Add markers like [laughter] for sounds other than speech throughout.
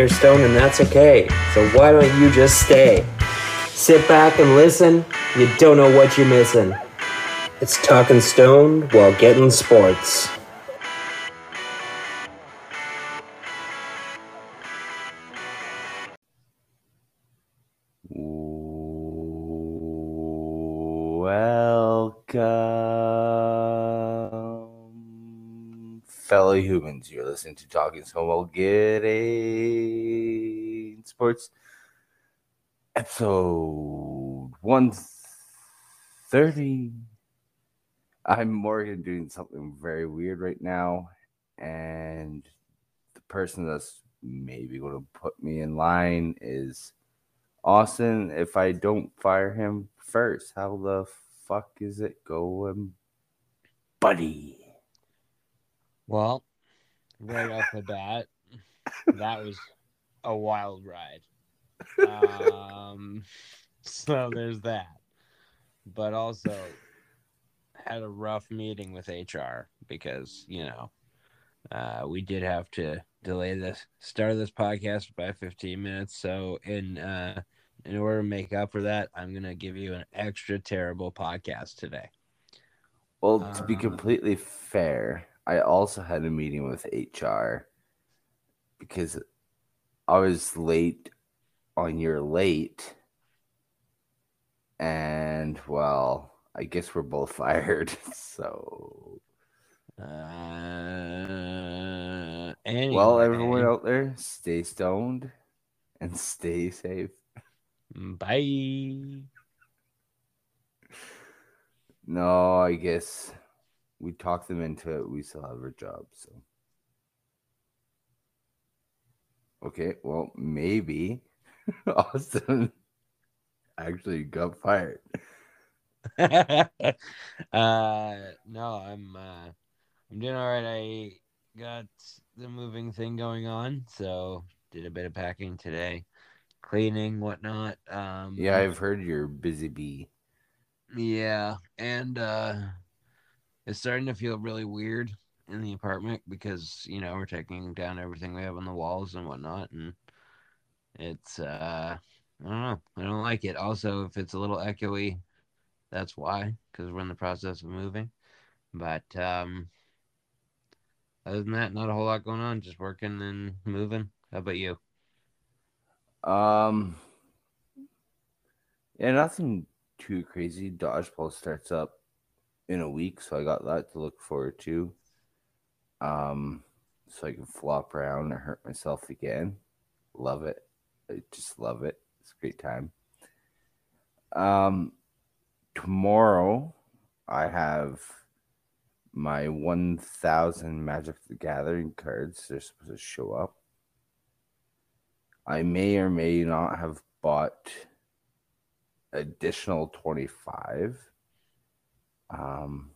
Are and that's okay. So why don't you just stay? Sit back and listen. You don't know what you're missing. It's talking Stone while getting sports. Listening to Talking Stone while getting sports. Episode 130. I'm Morgan doing something very weird right now, and the person that's maybe going to put me in line is Austin. If I don't fire him first, how the fuck is it going, buddy? Well, right off the bat, [laughs] that was a wild ride. Um, so there's that. But also had a rough meeting with HR because, you know, uh, we did have to delay the start of this podcast by 15 minutes. So in uh, in order to make up for that, I'm gonna give you an extra terrible podcast today. Well, to be Uh, completely fair, I also had a meeting with HR because I was late on your late. And well, I guess we're both [laughs] fired. So, Uh, anyway, well, everyone out there, stay stoned and stay safe. bye. No, I guess we talked them into it. We still have our job, so. Okay, well, maybe [laughs] Austin actually got fired. [laughs] uh, no, I'm uh, I'm doing all right. I got the moving thing going on, so did a bit of packing today, cleaning, whatnot. Um, Yeah, I've heard you're busy bee. Yeah, and uh it's starting to feel really weird in the apartment because, you know, we're taking down everything we have on the walls and whatnot and it's uh I don't know. I don't like it. Also, if it's a little echoey, that's why cuz we're in the process of moving. But um other than that, not a whole lot going on, just working and moving. How about you? Um, yeah, nothing too crazy. Dodgeball starts up in a week, so I got that to look forward to. Um, so I can flop around and hurt myself again. Love it. I just love it. It's a great time. Um, tomorrow I have my 1000 Magic the Gathering cards. They're supposed to show up. I may or may not have bought additional 25. Um,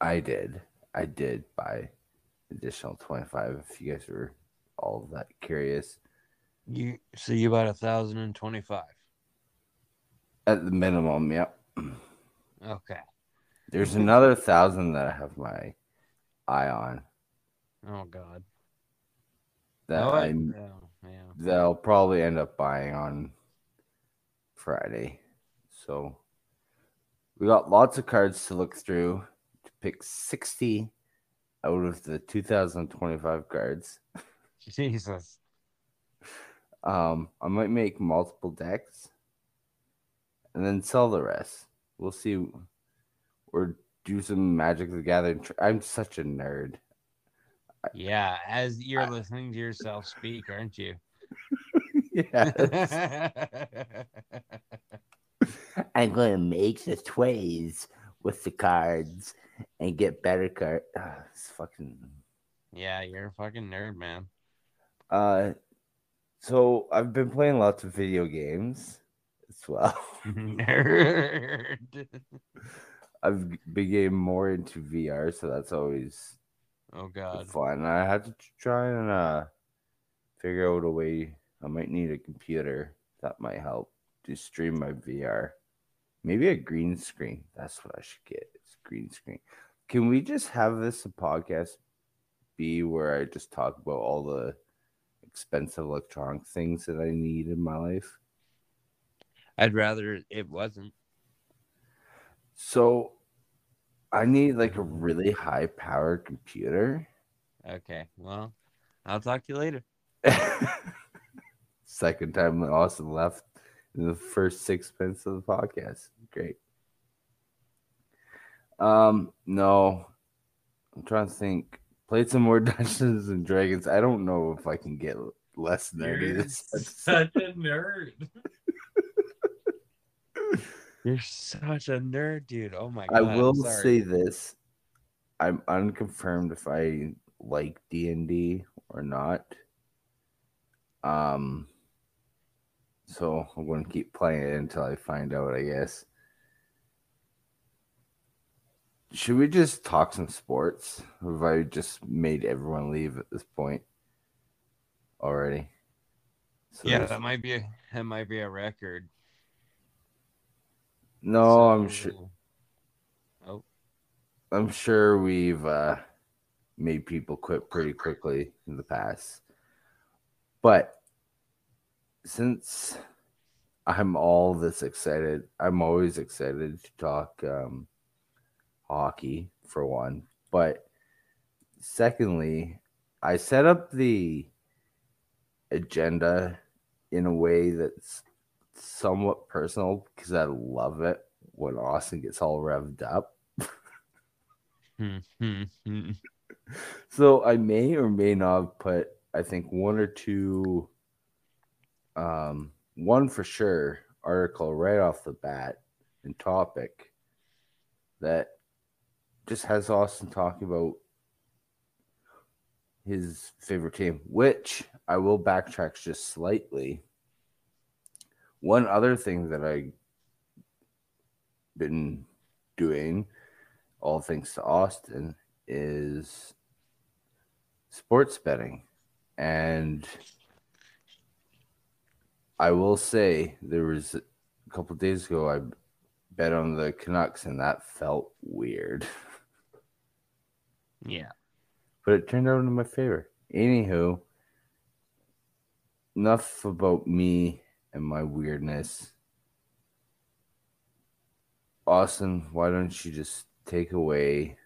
I did. I did buy additional 25 if you guys were all that curious. You so you bought a thousand and twenty five. At the minimum, yep. Okay. There's another thousand that I have my eye on Oh god. that Oh, I- yeah. that I'll probably end up buying on Friday. So we got lots of cards to look through to pick 60 out of the 2025 cards. [laughs] Jesus. Um, I might make multiple decks and then sell the rest. We'll see. Or do some Magic the Gathering. I'm such a nerd. Yeah, as you're I- listening to yourself speak, aren't you? [laughs] yeah. [laughs] I'm going to make the tways with the cards and get better card. Ah, it's fucking. yeah, you're a fucking nerd, man. Uh, so I've been playing lots of video games as well. [laughs] nerd. I've been getting more into VR, so that's always Oh god. fun. I had to try and uh figure out a way. I might need a computer that might help to stream my VR. Maybe a green screen. That's what I should get. It's green screen. Can we just have this a podcast be where I just talk about all the expensive electronic things that I need in my life. I'd rather it wasn't. So I need like a really high powered computer. Okay, well, I'll talk to you later. [laughs] Second time Austin left the first six minutes of the podcast. Great. Um, no, I'm trying to think. Played some more [laughs] Dungeons and Dragons. I don't know if I can get less nerdy. You're [laughs] such a nerd. [laughs] You're such a nerd, dude. Oh my I god. I'm will say this: I'm unconfirmed if I like D and D or not. Um, so I'm going to keep playing it until I find out. I guess. Should we just talk some sports? Or have I just made everyone leave at this point already? So Yeah, there's- that might be a that might be a record. no, I'm sure. Oh, I'm sure we've uh, made people quit pretty quickly in the past. But since I'm all this excited, I'm always excited to talk um, hockey for one. But secondly, I set up the agenda in a way that's somewhat personal because I love it when Austin gets all revved up. hmm, hmm, hmm. So I may or may not put I think one or two um one for sure article right off the bat and topic that just has Austin talking about his favorite team, which I will backtrack just slightly. One other thing that I been doing, all thanks to Austin, is sports betting. And I will say there was a couple days ago I bet on the Canucks and that felt weird. Yeah. But it turned out in my favor. Anywho, enough about me and my weirdness. Austin, why don't you just take away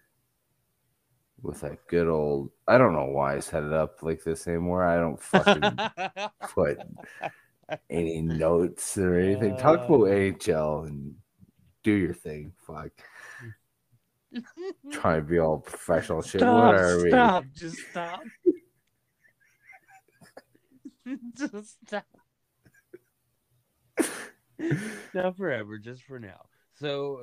with that good old I don't know why I set it up like this anymore. I don't fucking [laughs] put any [laughs] notes or anything. Talk about AHL and do your thing. Fuck. Trying to be all professional [laughs] shit. what are we? Stop! Just stop. [laughs] just stop. Not forever, just for now. So,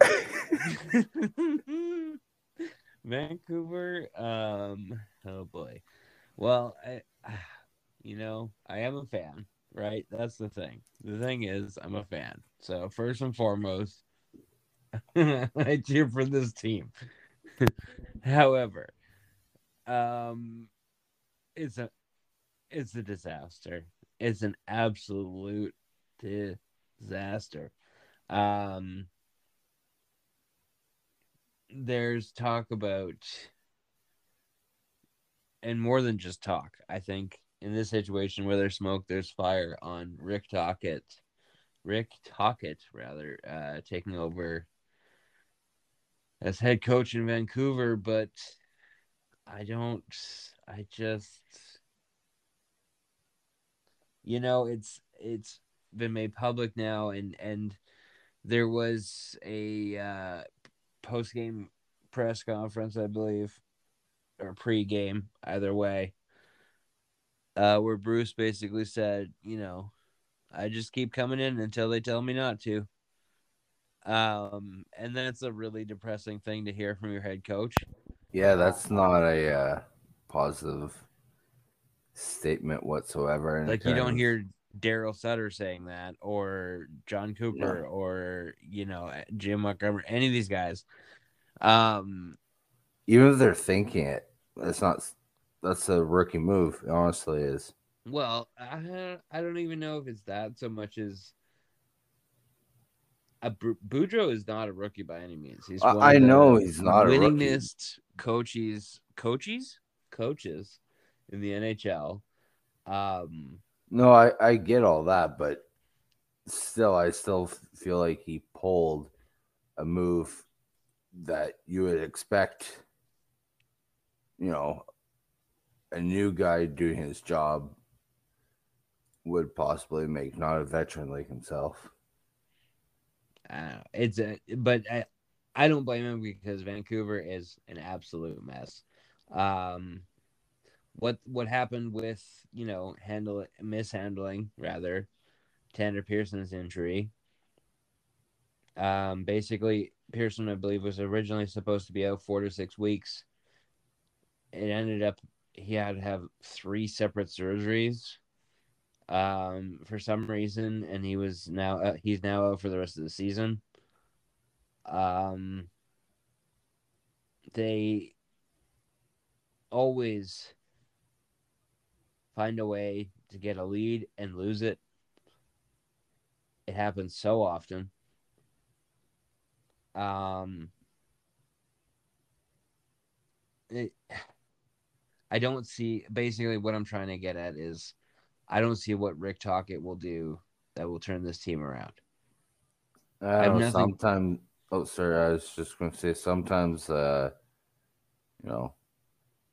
Vancouver. Um. Oh boy. Well, I, [sighs] you know, I am a fan, right? That's the thing. The thing is, I'm a fan. So first and foremost, [laughs] I cheer for this team. [laughs] However, um, it's a it's a disaster. It's an absolute disaster. Um, there's talk about, and more than just talk. I think in this situation where there's smoke, there's fire. On Rick Tocchet, Rick Tocchet rather, uh, taking over as head coach in Vancouver, but I don't. I just, you know, it's it's been made public now, and and there was a uh, post game press conference, I believe, or pre game, either way, uh, where Bruce basically said, you know, I just keep coming in until they tell me not to. Um, and that's a really depressing thing to hear from your head coach. Yeah, that's not a uh, positive statement whatsoever. Like you don't hear Daryl Sutter saying that, or Jon Cooper, or you know Jim Montgomery, any of these guys. Um, even if they're thinking it, it's not. That's a rookie move. It honestly is. well, I I don't even know if it's that so much as. A Boudreau is not a rookie by any means. He's I- one I of the know he's not a winningest coaches, coaches, coaches in the NHL. Um, No, I, I get all that, but still, I still feel like he pulled a move that you would expect, you know, a new guy doing his job would possibly make, not a veteran like himself. It's a, but I, I don't blame him because Vancouver is an absolute mess. Um, what what happened with you know handle mishandling rather Tanner Pearson's injury? Um, basically, Pearson, I believe, was originally supposed to be out four to six weeks. It ended up he had to have three separate surgeries um, for some reason, and he was now uh, he's now out for the rest of the season. Um, they always find a way to get a lead and lose it. It happens so often. Um, it, I don't see. Basically, what I'm trying to get at is, I don't see what Rick Tocchet will do that will turn this team around. I have nothing- sometimes, oh, sorry, I was just going to say sometimes, uh, you know,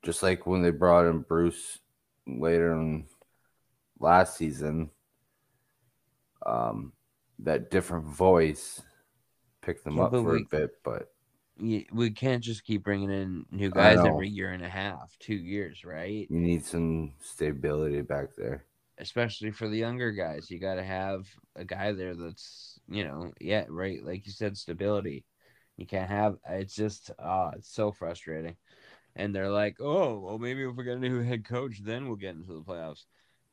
just like when they brought in Bruce later in last season, um, that different voice picked them Yeah, up for we- a bit, but We can't just keep bringing in new guys every year and a half, two years, right? you need some stability back there. especially for the younger guys. You got to have a guy there that's, you know, yeah, right. Like you said, stability. You can't have it's just, ah, it's so frustrating. And they're like, oh, well, maybe if we get a new head coach, then we'll get into the playoffs.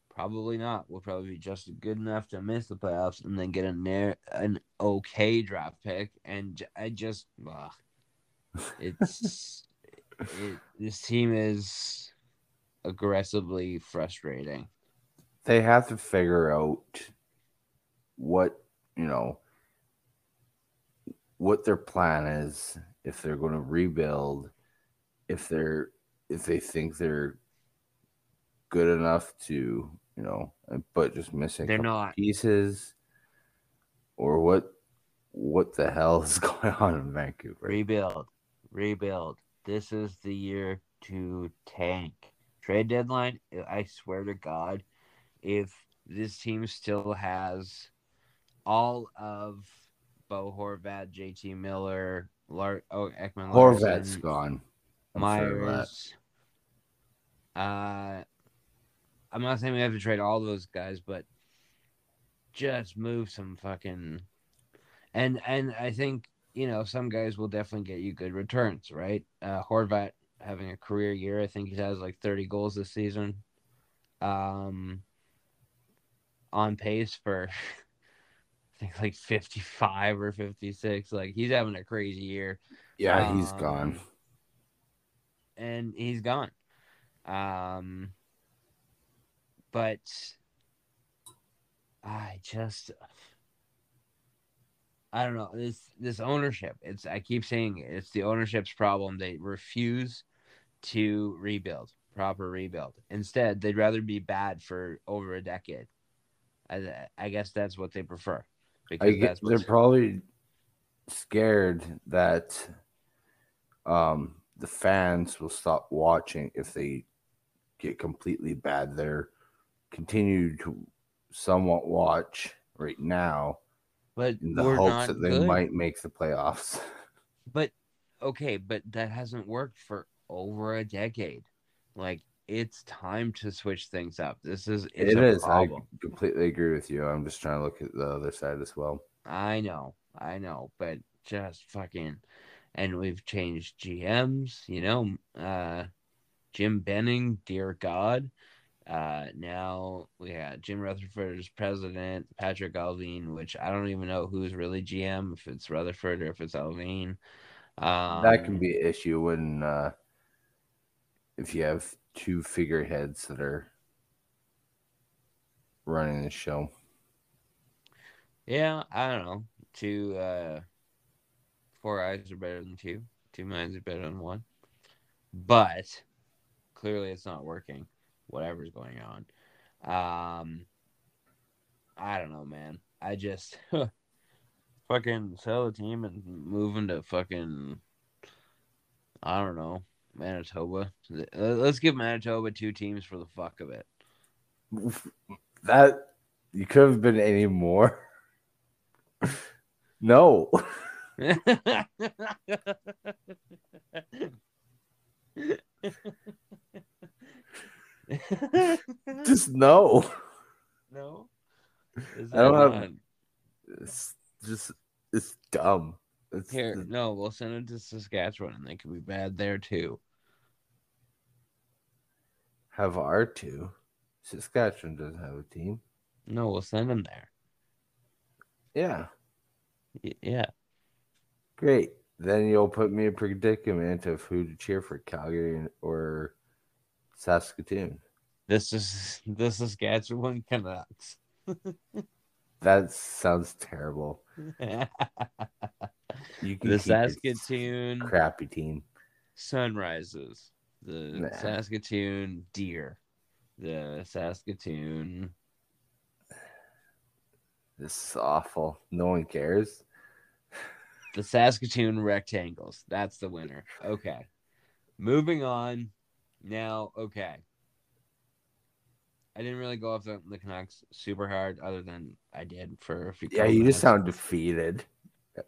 Probably not. We'll probably be just good enough to miss the playoffs and then get a near, an okay draft pick. And I just, ugh. It's it, this team is aggressively frustrating. They have to figure out what, you know, what their plan is if they're going to rebuild if they're if they think they're good enough to you know but just missing They're not. pieces or what what the hell is [laughs] going on in Vancouver Rebuild. Rebuild. This is the year to tank. Trade deadline, I swear to God, if this team still has all of Bo Horvat, JT Miller, Lar- oh, Ekman Horvat's Larson, gone I'm sure. Myers. Uh, I'm not saying we have to trade all those guys, but just move some fucking. And and I think you know some guys will definitely get you good returns, right? Uh, Horvat having a career year, I think he has like 30 goals this season. Um, on pace for [laughs] I think like 55 or 56. Like he's having a crazy year yeah he's gone and he's gone. Um, but I just, I don't know this this ownership. It's I keep saying it, it's the ownership's problem. They refuse to rebuild, proper rebuild. Instead, they'd rather be bad for over a decade. I, I guess that's what they prefer get, that's they're probably scared that um the fans will stop watching if they get completely bad. They're continue to somewhat watch right now but in the hopes that they good. might make the playoffs. [laughs] But okay, but that hasn't worked for over a decade. Like it's time to switch things up. This is it's It is. I completely agree with you. I'm just trying to look at the other side as well. I know, I know, but just fucking and we've changed GMs, you know, uh Jim Benning, dear God. Uh now we got Jim Rutherford as president, Patrik Allvin, which I don't even know who's really GM, if it's Rutherford or if it's Alvine. Um, that can be an issue when uh if you have two figureheads that are running the show. Yeah, I don't know. Two uh four eyes are better than two. Two minds are better than one. But clearly it's not working. Whatever's going on. Um, I don't know, man. I just [laughs] fucking sell the team and move into fucking. I don't know, Manitoba. Let's give Manitoba two teams for the fuck of it. [laughs] That you could have been any more. [laughs] no. [laughs] Just no. No. I don't have. It's just it's dumb. It's, Here, no, we'll send it to Saskatchewan, and they could be bad there too. Have our two. Saskatchewan doesn't have a team. No, we'll send them there. Yeah. Y- Yeah. Great. Then you'll put me in predicament of who to cheer for Calgary or Saskatoon. This is the Saskatchewan Canucks. [laughs] That sounds terrible. the [laughs] You can keep Saskatoon crappy team. Sunrises. The Nah. Saskatoon Deer. The Saskatoon. This is awful. No one cares. The Saskatoon Rectangles. That's the winner. Okay. Moving on. Now, okay. I didn't really go off the, the Canucks super hard, other than I did for a few. Yeah, you just sound defeated.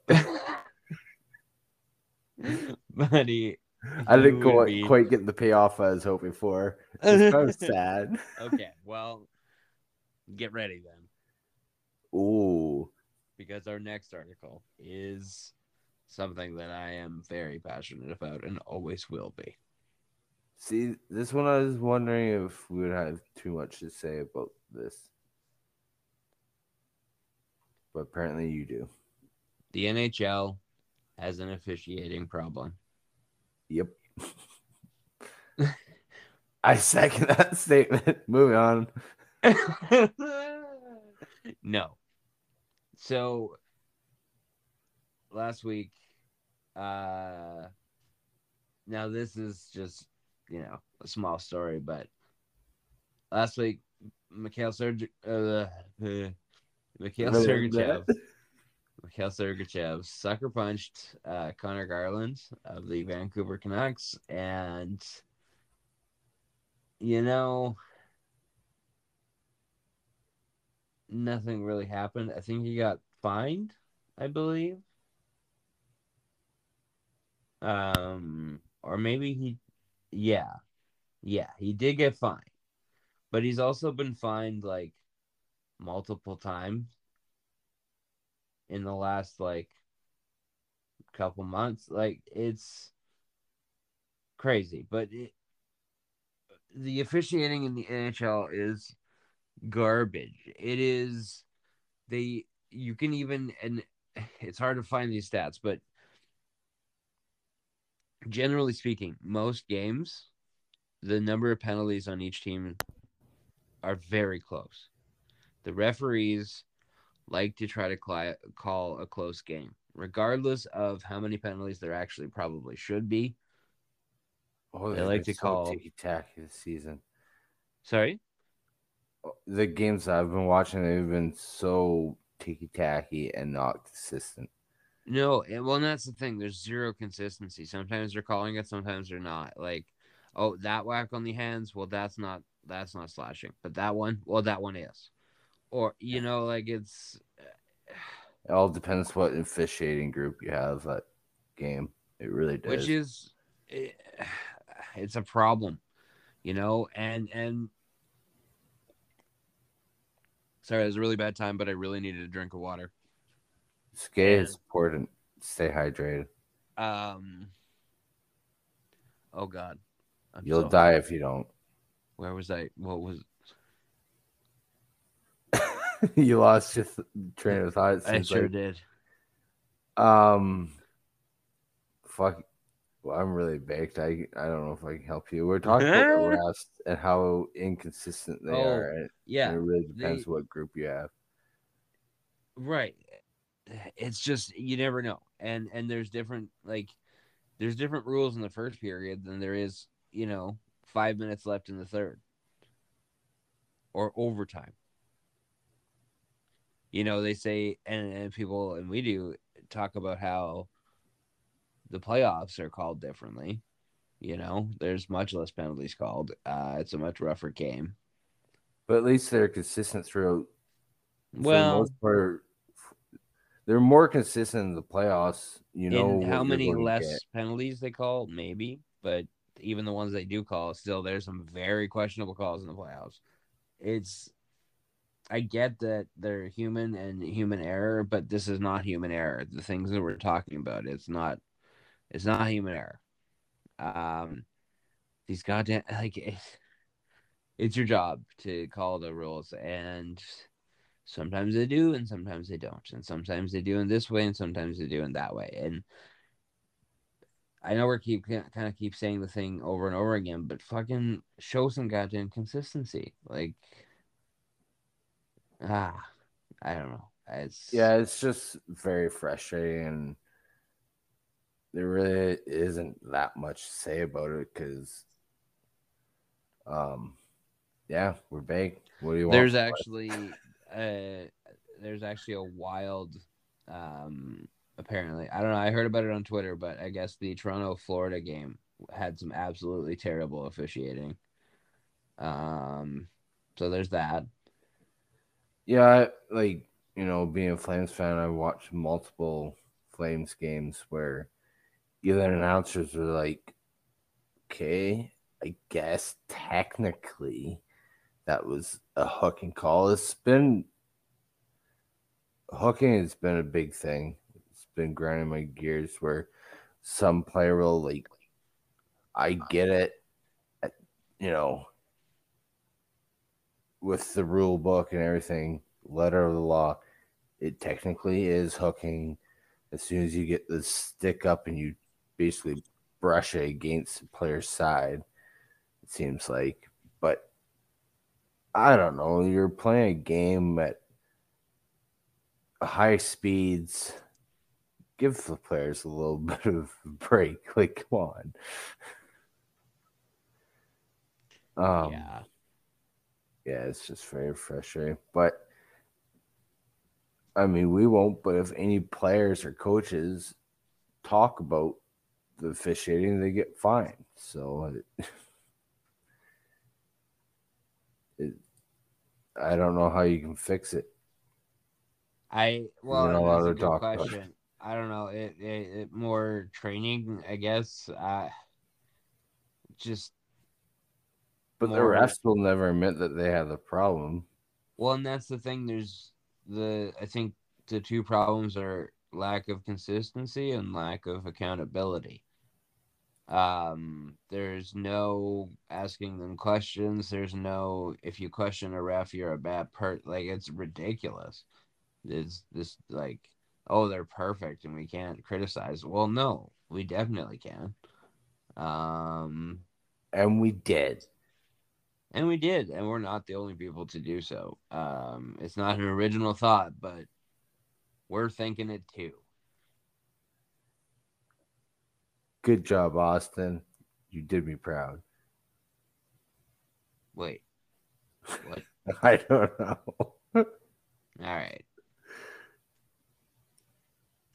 [laughs] Buddy. I didn't go, be- quite get the payoff I was hoping for. It's kind of [laughs] sad. okay, well, get ready then, Ooh. because our next article is something that I am very passionate about and always will be. See, this one I was wondering if we would have too much to say about this. But apparently you do. The NHL has an officiating problem. Yep. [laughs] I second that [laughs] statement. Moving on. [laughs] no. So last week, uh now this is just, you know, a small story, but last week Mikhail Serg uh, uh, Mikhail Sergachev Mikhail Sergachev sucker punched uh, Conor Garland of the Vancouver Canucks and you know nothing really happened. I think he got fined, I believe. Um or maybe he yeah. Yeah, he did get fined. But he's also been fined like multiple times in the last like couple months. Like it's crazy, but it, the officiating in the NHL is garbage. It is they you can even and it's hard to find these stats, but generally speaking, most games the number of penalties on each team are very close. The referees like to try to cli- call a close game, regardless of how many penalties there actually probably should be. Oh, They like to so call- ticky-tacky this season. Sorry? Oh, the games I've been watching, they've been so ticky-tacky and not consistent. No, and, well, and that's the thing. There's zero consistency. Sometimes they're calling it, sometimes they're not. Like, oh, that whack on the hands. Well, that's not that's not slashing, but that one, well, that one is. Or you know, like it's It all depends what officiating group you have that game. It really does. which is eh, [sighs] it's a problem, you know, and and sorry, it was a really bad time, but I really needed a drink of water. Skate is important. Stay hydrated. Um. Oh God, I'm You'll so- die if you don't. Where was I? What was [laughs] you lost your th- train of thought. I? Sure like. did. Um, fuck. Well, I'm really baked. I I don't know if I can help you. We're talking about the [laughs] rest and how inconsistent they Oh, are. And Yeah, it really depends they- what group you have. right it's just you never know and and there's different like there's different rules in the first period than there is you know five minutes left in the third or overtime. You know, they say, and, and people, and we do talk about how the playoffs are called differently. You know, there's much less penalties called. Uh, it's a much rougher game. But at least they're consistent throughout. For the Well, most part, they're more consistent in the playoffs. You know in how many less penalties they call, maybe, but even the ones they do call, still there's some very questionable calls in the playoffs. It's I get that they're human and human error, but this is not human error. The things that we're talking about, it's not it's not human error. Um these goddamn like it's, it's your job to call the rules and sometimes they do and sometimes they don't and sometimes they do in this way and sometimes they do in that way and i know we keep kind of keep saying the thing over and over again but fucking show some goddamn consistency like ah i don't know it's Yeah, it's just very frustrating. And there really isn't that much to say about it because, um, yeah, we're big. What do you want? there's actually uh there's actually a wild um apparently i don't know i heard about it on twitter but i guess the toronto florida game had some absolutely terrible officiating. Um so there's that. Yeah, like you know, being a Flames fan, I watched multiple Flames games where even announcers were like, "Okay, I guess technically that was a hooking call." It's been hooking has been a big thing. It's been grinding my gears where some player will like, I get it, uh, you know, with the rule book and everything, letter of the law, it technically is hooking. As soon as you get the stick up and you basically brush it against the player's side, it seems like. But I don't know. You're playing a game at high speeds. Give the players a little [laughs] bit of a break. Like, come on. Um, yeah yeah, it's just very frustrating. But I mean, we won't. But if any players or coaches talk about the officiating, they get fined. So it, [laughs] I don't know how you can fix it. I well, that's a good question. I don't know. It, it, it more training, I guess. Uh, just But More- the refs will never admit that they have the problem. well, and that's the thing. There's the I think the two problems are lack of consistency and lack of accountability. Um, there's no asking them questions. There's no if you question a ref, you're a bad per. Like it's ridiculous. It's this like oh they're perfect and we can't criticize. Well, no, we definitely can. Um, And we did. and we did, and we're not the only people to do so. Um, it's not an original thought, but we're thinking it too. Good job, Austin. You did me proud. Wait, what? [laughs] I don't know. [laughs] All right.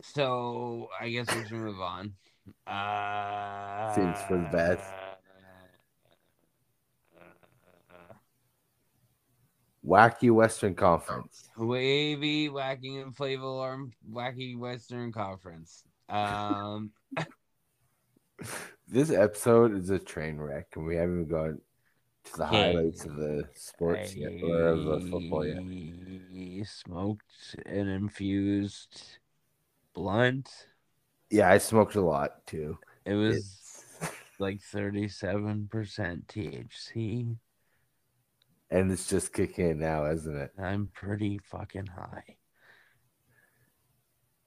So I guess we should move on. Uh, Seems for the best. Wacky Western Conference. Wavy, wacky, and flavor arm, wacky Western Conference. Um, [laughs] This episode is a train wreck, and we haven't gone to the Hey. highlights of the sports yet, or of the football yet. Smoked an infused blunt. Yeah, I smoked a lot too. It was It's- like 37% THC. and it's just kicking in now, isn't it? I'm pretty fucking high.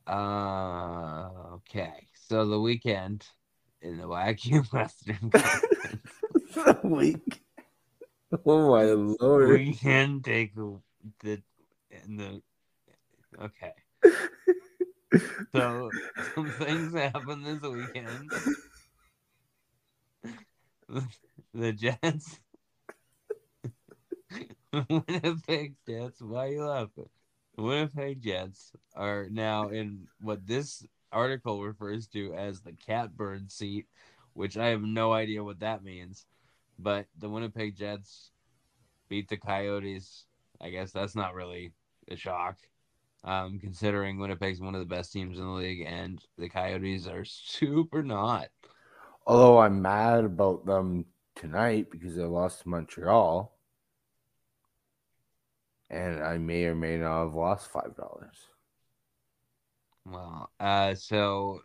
Uh, okay. So the weekend in the Wacky Western Conference, Week. Oh my lord! we can take the, the in the okay. So [laughs] some things happened this weekend. [laughs] The Jets [laughs] Winnipeg Jets. Why are you laughing? Winnipeg Jets are now in what this article refers to as the catbird seat, which I have no idea what that means. But the Winnipeg Jets beat the Coyotes. I guess that's not really a shock, um, considering Winnipeg's one of the best teams in the league, and the Coyotes are super not. Although I'm mad about them tonight because they lost to Montreal. And I may or may not have lost five dollars. Well, uh, so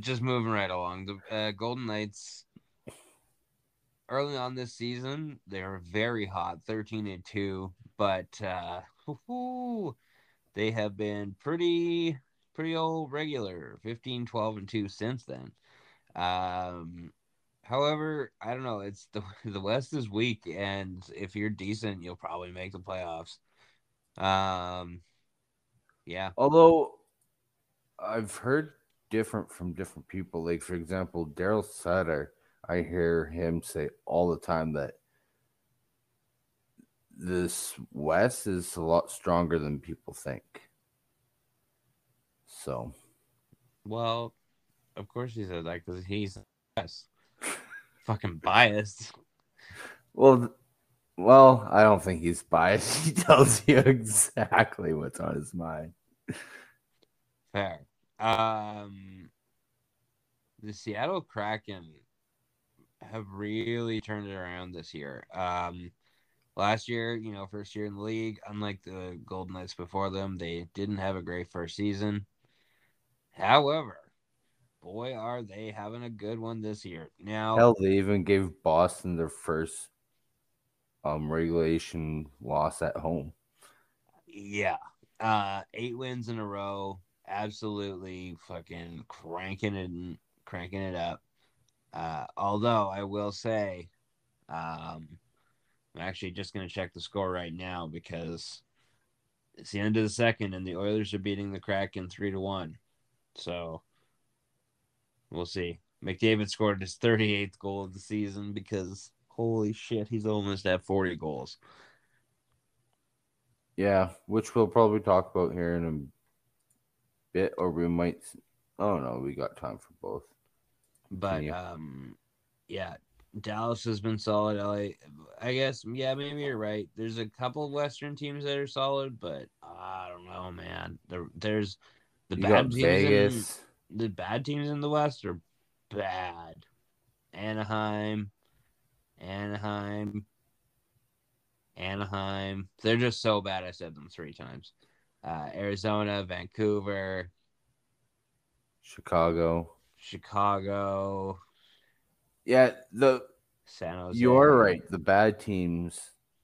just moving right along, the uh, Golden Knights early on this season they were very hot, thirteen and two, but uh, they have been pretty pretty old regular, 15, 12 and two since then. Um, however, I don't know. It's the [laughs] the West is weak, and if you're decent, you'll probably make the playoffs. Um, yeah. Although I've heard different from different people. Like for example, Daryl Sutter, I hear him say all the time that this West is a lot stronger than people think. So, Well, of course he said that because he's yes, [laughs] fucking biased. well, well, I don't think he's biased. [laughs] He tells you [laughs] exactly what's on his mind. Fair. Um, the Seattle Kraken have really turned it around this year. Um, last year, you know, first year in the league, unlike the Golden Knights before them, they didn't have a great first season. However, boy, are they having a good one this year. Now, Hell, they even gave Boston their first um regulation loss at home. Yeah. Uh eight wins in a row. Absolutely fucking cranking it and cranking it up. Uh although I will say um I'm actually just gonna check the score right now because it's the end of the second and the Oilers are beating the Kraken three to one. So we'll see. McDavid scored his 38th goal of the season because holy shit, he's almost at 40 goals. Yeah, which we'll probably talk about here in a bit, or we might. Oh no, we got time for both. But um, yeah, Dallas has been solid. LA, I guess, yeah, maybe you're right. There's a couple of Western teams that are solid, but I don't know, man. There, there's the you bad teams. Vegas. In, the bad teams in the West are bad. Anaheim, Anaheim, Anaheim. They're just so bad. I said them three times. Uh, Arizona, Vancouver, Chicago. Chicago, Yeah, the San Jose. you're right. The bad teams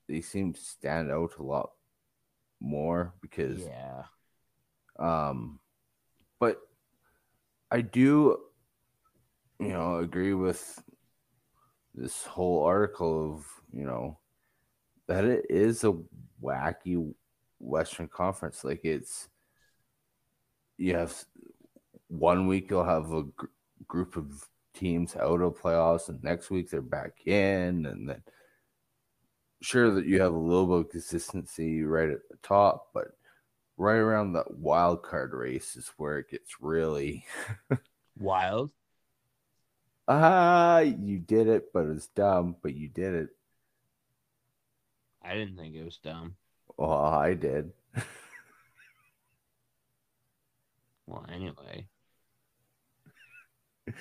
they seem to stand out a lot more because Yeah. um but I do you know agree with this whole article of, you know, that it is a wacky Western Conference. Like it's you have one week you'll have a gr- group of teams out of playoffs, and next week they're back in, and then sure that you have a little bit of consistency right at the top, but right around that wild card race is where it gets really Wild. ah [laughs] you did it, but it's dumb, but you did it. I didn't think it was dumb. Well, I did. Well, anyway, [laughs]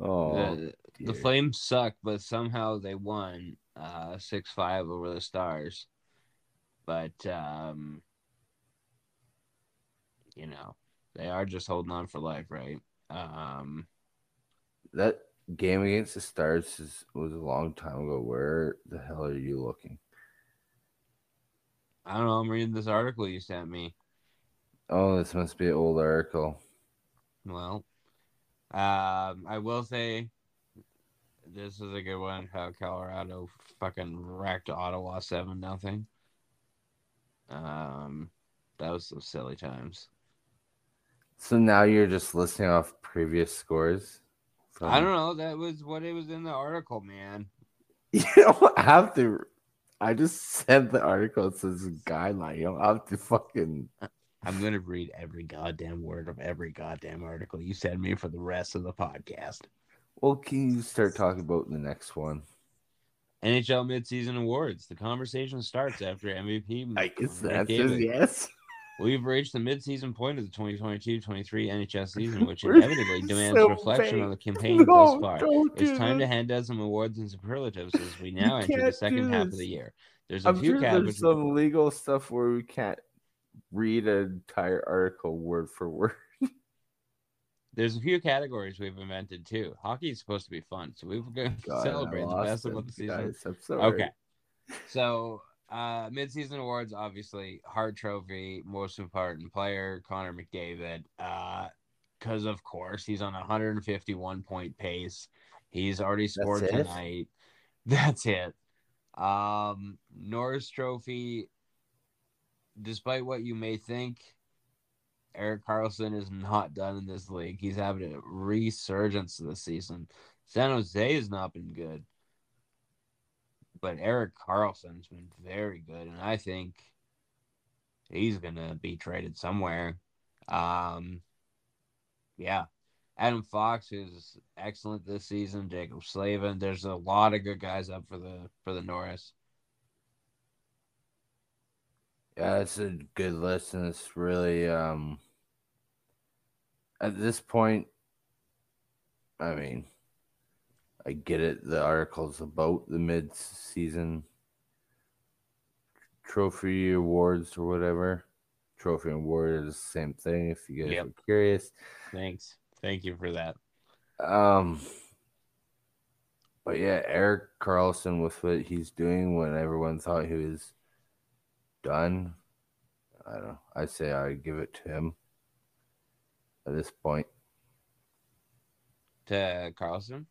Oh, the, the. Flames suck, but somehow they won uh six five over the Stars. But um, you know, they are just holding on for life, right? Um, that game against the Stars is, was a long time ago. Where the hell are you looking? I don't know. I'm reading this article you sent me. Oh, this must be an old article. Well, um, I will say this is a good one. How Colorado fucking wrecked Ottawa seven nothing. Um, that was some silly times. So now you're just listing off previous scores. From... I don't know. That was what it was in the article, man. [laughs] You don't have to. I just [laughs] sent the article. It says guideline. You don't have to fucking. I'm gonna read every goddamn word of every goddamn article you send me for the rest of the podcast. Well, can you start talking about the next one? NHL midseason awards. The conversation starts after MVP. I guess that says yes. We've reached the midseason point of the 2022-23 NHL season, which [laughs] inevitably [laughs] demands so reflection vague. on the campaign No, thus far. It's time to hand out some awards and superlatives as we now enter the second half of the year. There's a I'm few sure there's categories. some legal stuff where we can't read an entire article word for word. There's a few categories we've invented too. Hockey is supposed to be fun, so we're going to celebrate the best of what the season. guys. Sorry. Okay. So, uh, midseason awards, obviously, Hart Trophy, most important player, Connor McDavid. Uh, because of course he's on a 151 point pace. He's already scored it? tonight. [laughs] That's it. Um, Norris Trophy. Despite what you may think, Erik Karlsson is not done in this league. He's having a resurgence this season. San Jose has not been good but Erik Karlsson's been very good, and I think he's gonna be traded somewhere. Um, yeah, Adam Fox is excellent this season. Jaccob Slavin. There's a lot of good guys up for the for the Norris. Yeah, it's a good list, and it's really um at this point. I mean, I get it. The article's about the mid-season trophy awards or whatever. Trophy award is the same thing. If you guys Yep. are curious, Thanks, thank you for that. um, but yeah, Erik Karlsson with what he's doing when everyone thought he was done. I don't know. I say I give it to him at this point. To Karlsson.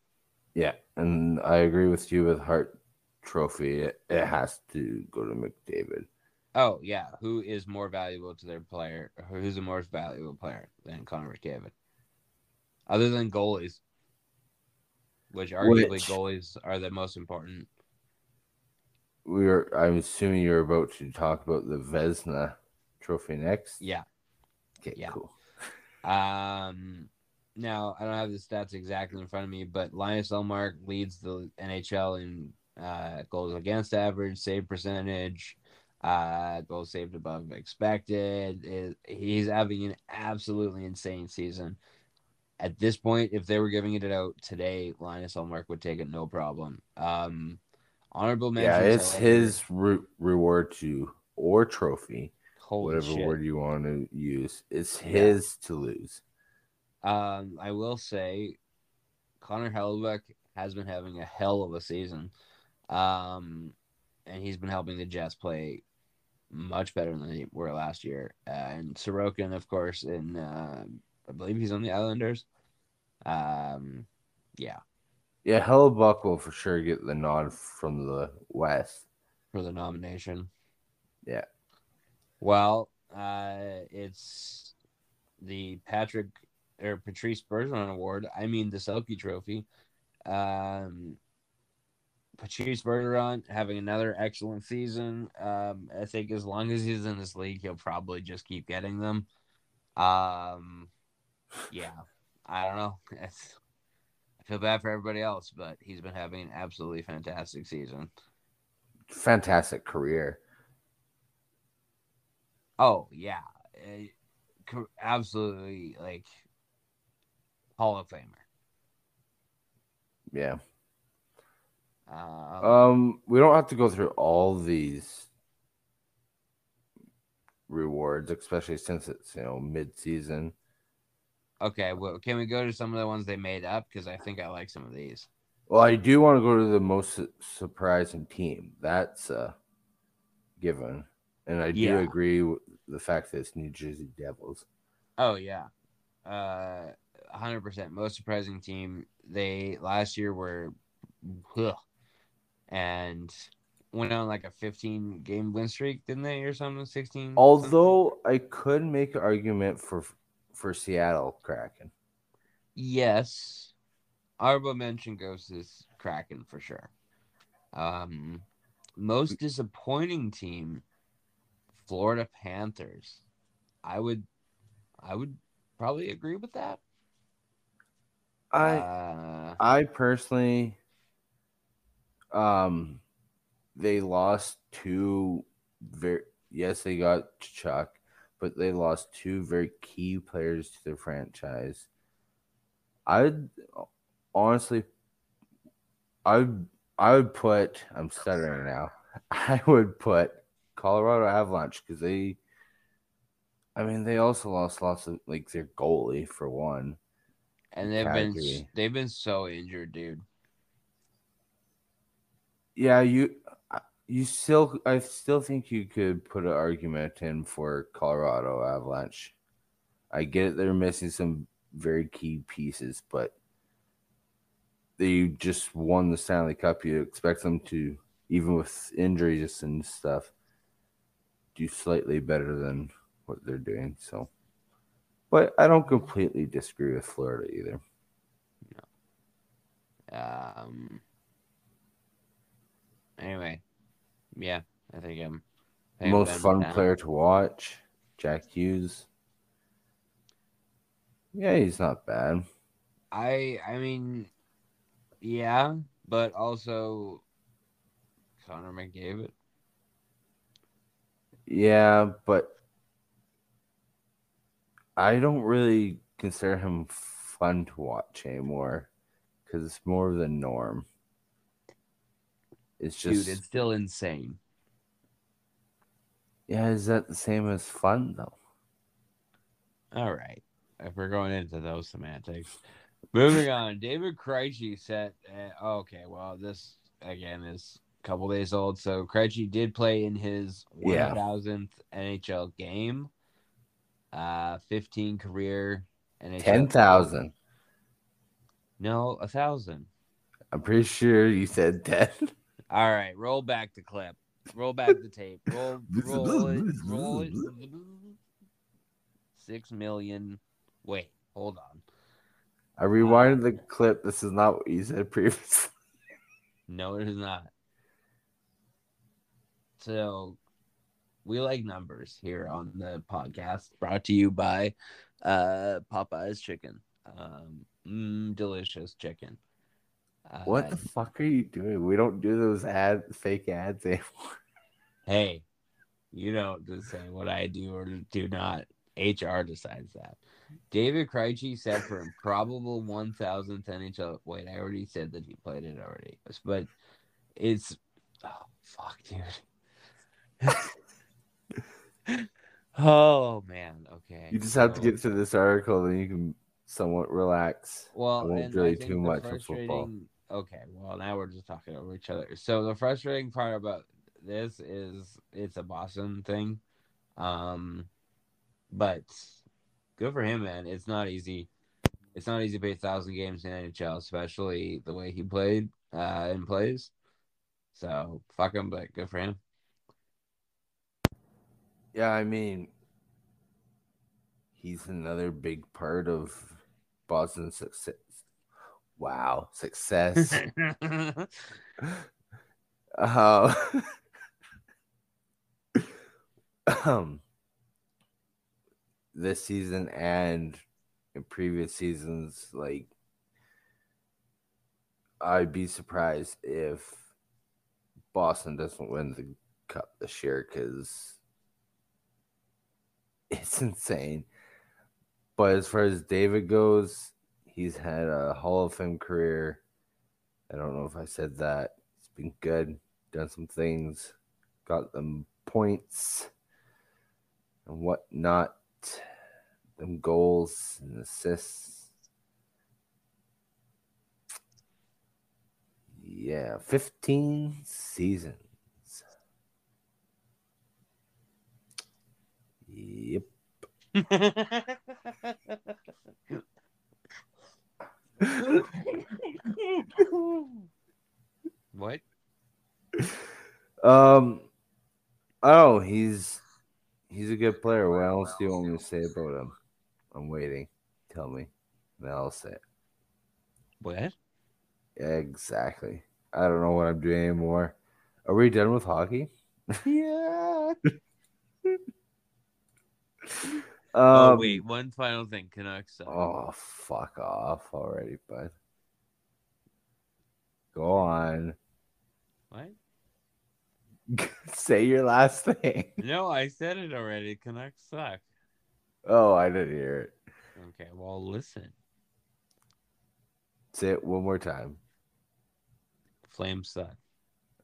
Yeah, and I agree with you with Hart Trophy. It, it has to go to McDavid. Oh yeah, who is more valuable to their player? Who's the more valuable player than Connor McDavid? Other than goalies, which arguably Which- goalies are the most important. We are. I'm assuming you're about to talk about the Vezina Trophy next. Yeah. Okay. yeah. Cool. Um, now I don't have the stats exactly in front of me, but Linus Ullmark leads the NHL in uh, goals against average, save percentage, uh, goals saved above expected. He's having an absolutely insane season. At this point, if they were giving it out today, Linus Ullmark would take it no problem. Um, honorable mention. Yeah, it's his re- reward to or trophy, Holy whatever shit. word you want to use. It's his to lose. Um, I will say, Connor Hellebuyck has been having a hell of a season, um, and he's been helping the Jets play much better than they were last year. Uh, and Sorokin, of course, in uh, I believe he's on the Islanders. Um, yeah, Yeah, Hellebuyck will for sure get the nod from the West. for the nomination. Yeah. Well, uh, it's the Patrick or Patrice Bergeron Award. I mean, the Selke Trophy. Um, Patrice Bergeron having another excellent season. Um, I think as long as he's in this league, he'll probably just keep getting them. Um, yeah, I don't know. [laughs] It's, I feel bad for everybody else, but he's been having an absolutely fantastic season. Fantastic career. Oh yeah, Eh, co- absolutely like Hall of Famer. Yeah. Um, Um, we don't have to go through all these rewards, especially since it's you know mid season. okay, well, can we go to some of the ones they made up? Because I think I like some of these. Well, I do want to go to the most surprising team. That's a given, and I do Yeah. agree with the fact that it's New Jersey Devils. Oh yeah, uh, hundred percent. Most surprising team. They last year were, ugh, and went on like a fifteen game win streak, didn't they, or something? Sixteen. something? Although I could make an argument for for Seattle Kraken. Yes. Honorable mention goes to Kraken for sure. Um, most disappointing team, Florida Panthers. I would, I would probably agree with that. I uh, I personally, um, they lost two very yes they got Chuck, but they lost two very key players to their franchise. I'd honestly, I would I would put I'm stuttering now. [laughs] I would put Colorado Avalanche because they, I mean, they also lost lots of like their goalie for one. And they've been they've been so injured, dude. Yeah, you you still I still think you could put an argument in for Colorado Avalanche. I get it, they're missing some very key pieces, but they just won the Stanley Cup. You expect them to, even with injuries and stuff, do slightly better than what they're doing. So, but I don't completely disagree with Florida either. No. Um. Anyway, yeah, I think I'm. I think I'm Most fun that. player to watch, Jack Hughes. Yeah, he's not bad. I I mean, yeah, but also Connor McDavid. Yeah, but I don't really consider him fun to watch anymore because it's more of the norm. It's just, Dude, it's still insane. yeah, is that the same as fun though? All right. If we're going into those semantics. Moving on. David Krejci set. Uh, okay, well, this again is a couple days old. So Krejci did play in his Yeah. 1000th NHL game. Uh, 15 career. Ten thousand. No, a thousand. I'm pretty sure you said ten. All right, roll back the clip. Roll back the tape. [laughs] Roll, roll it. Roll it. Six million. Wait, hold on. I rewinded the clip. This is not what you said previously. No, it is not. So, we like numbers here on the podcast. Brought to you by uh, Popeye's Chicken. Um, mm, delicious chicken. Uh, What the fuck are you doing? We don't do those ad fake ads anymore. Hey, you don't just say what I do or do not. HR decides that. David Krejci set for improbable 1,000th NHL. Wait, I already said that he played it already, but it's oh fuck, dude. [laughs] [laughs] oh man, okay. You just have to get to this article, then you can somewhat relax. well, I won't really too much on football. Okay, well now we're just talking over each other. So the frustrating part about this is it's a Boston thing, um, but good for him, man. It's not easy. It's not easy to play a thousand games in NHL, especially the way he played uh, and plays. So fuck him, but good for him. Yeah, I mean, he's another big part of Boston's success. Wow, success. uh, [laughs] um, this season and in previous seasons, like, I'd be surprised if Boston doesn't win the cup this year because it's insane. But as far as David goes, he's had a Hall of Fame career. I don't know if I said that. It's been good, done some things, got them points and whatnot, them goals and assists. Yeah, 15 seasons. Yep. what? Um, oh, he's he's a good player. What else do you want me to say about him? I'm waiting. Tell me, then I'll say it. What? Exactly. I don't know what I'm doing anymore. Are we done with hockey? Yeah. [laughs] Um, oh wait, one final thing. Canucks. suck. Oh, fuck off already, bud. Go on. What? [laughs] Say your last thing. No, I said it already. Canucks suck. Oh, I didn't hear it. Okay, well listen. Say it one more time. Flames suck.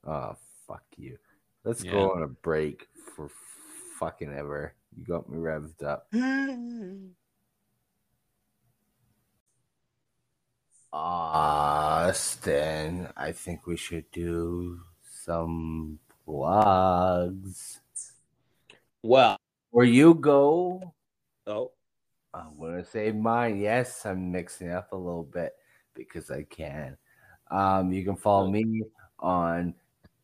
Oh, fuck you. Let's Yeah. go on a break for fucking ever. You got me revved up. Austin, I think we should do some plugs. Well, Where you go, oh, I'm gonna say mine. Yes, I'm mixing up a little bit because I can. Um, you can follow me on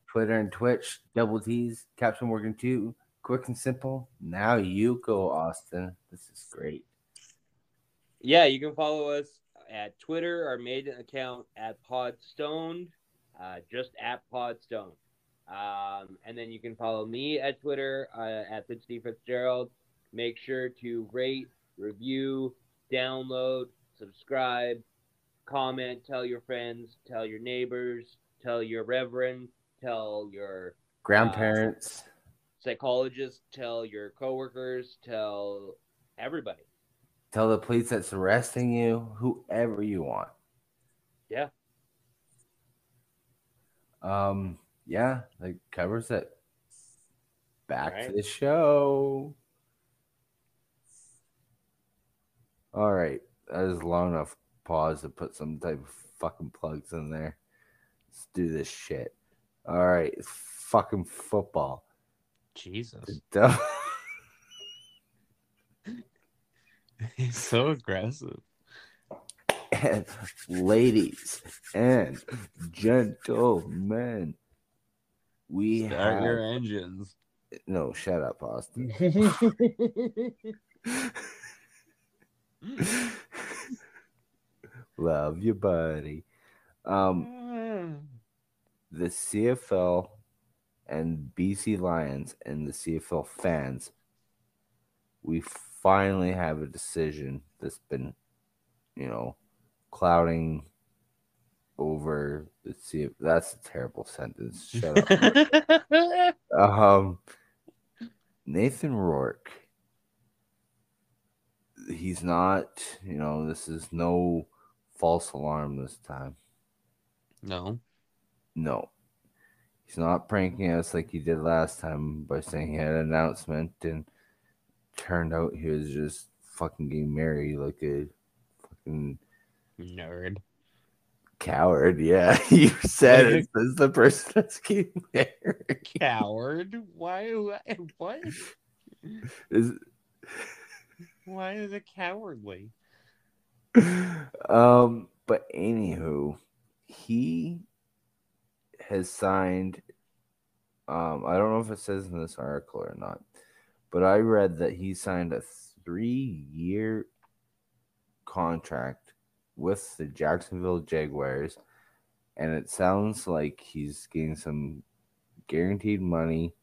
Twitter and Twitch, Double T's, Captain Morgan 2, quick and simple. Now you go, Austin. This is great. yeah, you can follow us at Twitter, our maiden account at Podstoned, uh, just at Podstoned. Um, and then you can follow me at Twitter uh, at Steve Fitzgerald. Make sure to rate, review, download, subscribe, comment, tell your friends, tell your neighbors, tell your reverend, tell your Grandparents, psychologist, tell your coworkers, tell everybody. tell the police that's arresting you, whoever you want. Yeah. Um, yeah, that covers it. Back to the show. All right, that is long enough pause to put some type of fucking plugs in there. Let's do this shit. All right, it's fucking football. Jesus. [laughs] He's so aggressive. and ladies and gentlemen, we Start have your engines. no. Shut up, Austin. [laughs] Love you, buddy. Um, [laughs] the CFL and BC Lions and the CFL fans, we finally have a decision that's been, you know, clouding over the CFL. That's a terrible sentence. Shut up. [laughs] um, Nathan Rourke. He's not, you know, this is no false alarm this time. no. No. He's not pranking us like he did last time by saying he had an announcement and turned out he was just fucking getting married like a fucking Nerd. coward. Yeah, [laughs] you said it. [laughs] This is the person that's getting [laughs] married. Coward? Why? why- What? Is, Why is it cowardly? um, but anywho, he has signed. Um, I don't know if it says in this article or not, but I read that he signed a three-year contract with the Jacksonville Jaguars, and it sounds like he's getting some guaranteed money.